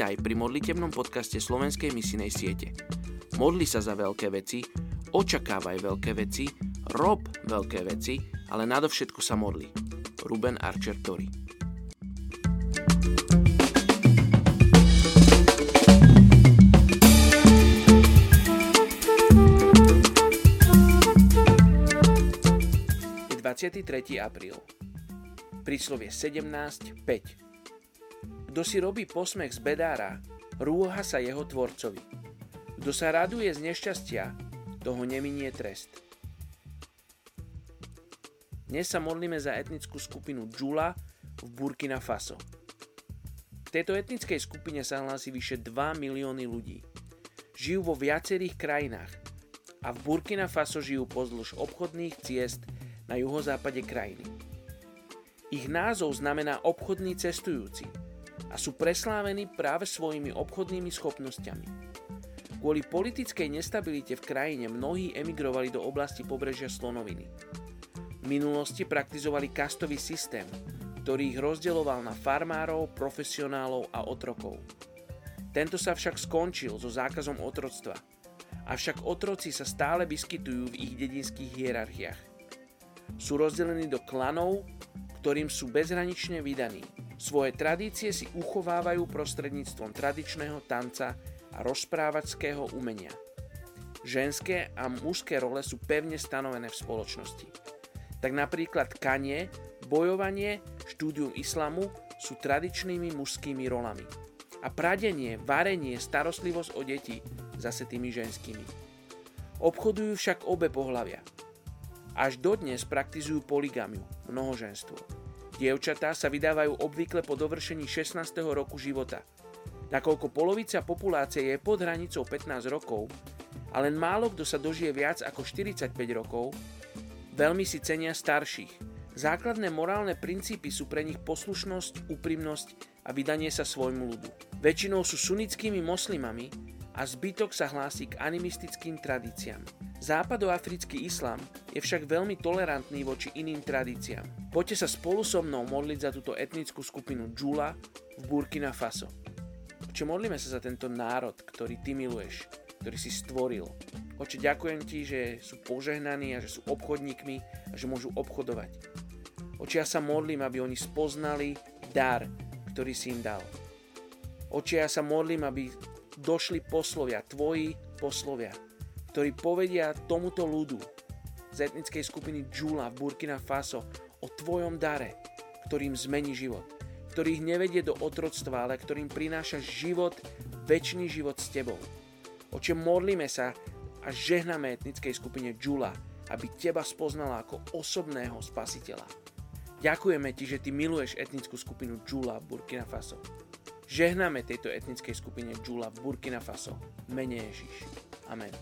Vítaj pri modlitebnom podcaste Slovenskej misinej siete. Modli sa za veľké veci, očakávaj veľké veci, rob veľké veci, ale nadovšetko sa modli. Ruben Archer Tori Je 23. apríl. Príslovie 17.5 kto si robí posmech z bedára, rúha sa jeho tvorcovi. Kto sa raduje z nešťastia, toho neminie trest. Dnes sa modlíme za etnickú skupinu Džula v Burkina Faso. V tejto etnickej skupine sa hlási vyše 2 milióny ľudí. Žijú vo viacerých krajinách a v Burkina Faso žijú pozdĺž obchodných ciest na juhozápade krajiny. Ich názov znamená obchodný cestujúci – a sú preslávení práve svojimi obchodnými schopnosťami. Kvôli politickej nestabilite v krajine mnohí emigrovali do oblasti pobrežia Slonoviny. V minulosti praktizovali kastový systém, ktorý ich rozdeloval na farmárov, profesionálov a otrokov. Tento sa však skončil so zákazom otroctva, avšak otroci sa stále vyskytujú v ich dedinských hierarchiách. Sú rozdelení do klanov, ktorým sú bezhranične vydaní – svoje tradície si uchovávajú prostredníctvom tradičného tanca a rozprávačského umenia. Ženské a mužské role sú pevne stanovené v spoločnosti. Tak napríklad kanie, bojovanie, štúdium islamu sú tradičnými mužskými rolami. A pradenie, varenie, starostlivosť o deti zase tými ženskými. Obchodujú však obe pohľavia. Až dodnes praktizujú poligamiu, mnohoženstvo. Dievčatá sa vydávajú obvykle po dovršení 16. roku života. Nakoľko polovica populácie je pod hranicou 15 rokov a len málo kto sa dožije viac ako 45 rokov, veľmi si cenia starších. Základné morálne princípy sú pre nich poslušnosť, úprimnosť a vydanie sa svojmu ľudu. Väčšinou sú sunnickými moslimami a zbytok sa hlási k animistickým tradíciám. Západoafrický islam je však veľmi tolerantný voči iným tradíciám. Poďte sa spolu so mnou modliť za túto etnickú skupinu Džula v Burkina Faso. Oče, modlíme sa za tento národ, ktorý ty miluješ, ktorý si stvoril. Oče, ďakujem ti, že sú požehnaní a že sú obchodníkmi a že môžu obchodovať. Oče, ja sa modlím, aby oni spoznali dar, ktorý si im dal. Oče, ja sa modlím, aby došli poslovia, tvoji poslovia, ktorí povedia tomuto ľudu z etnickej skupiny Džula v Burkina Faso o tvojom dare, ktorým zmení život, ktorý ich nevedie do otroctva, ale ktorým prináša život, väčší život s tebou. O čem modlíme sa a žehname etnickej skupine Džula, aby teba spoznala ako osobného spasiteľa. Ďakujeme ti, že ty miluješ etnickú skupinu Džula v Burkina Faso. Žehname tejto etnickej skupine Džula Burkina Faso. Mene Ježiš. Amen.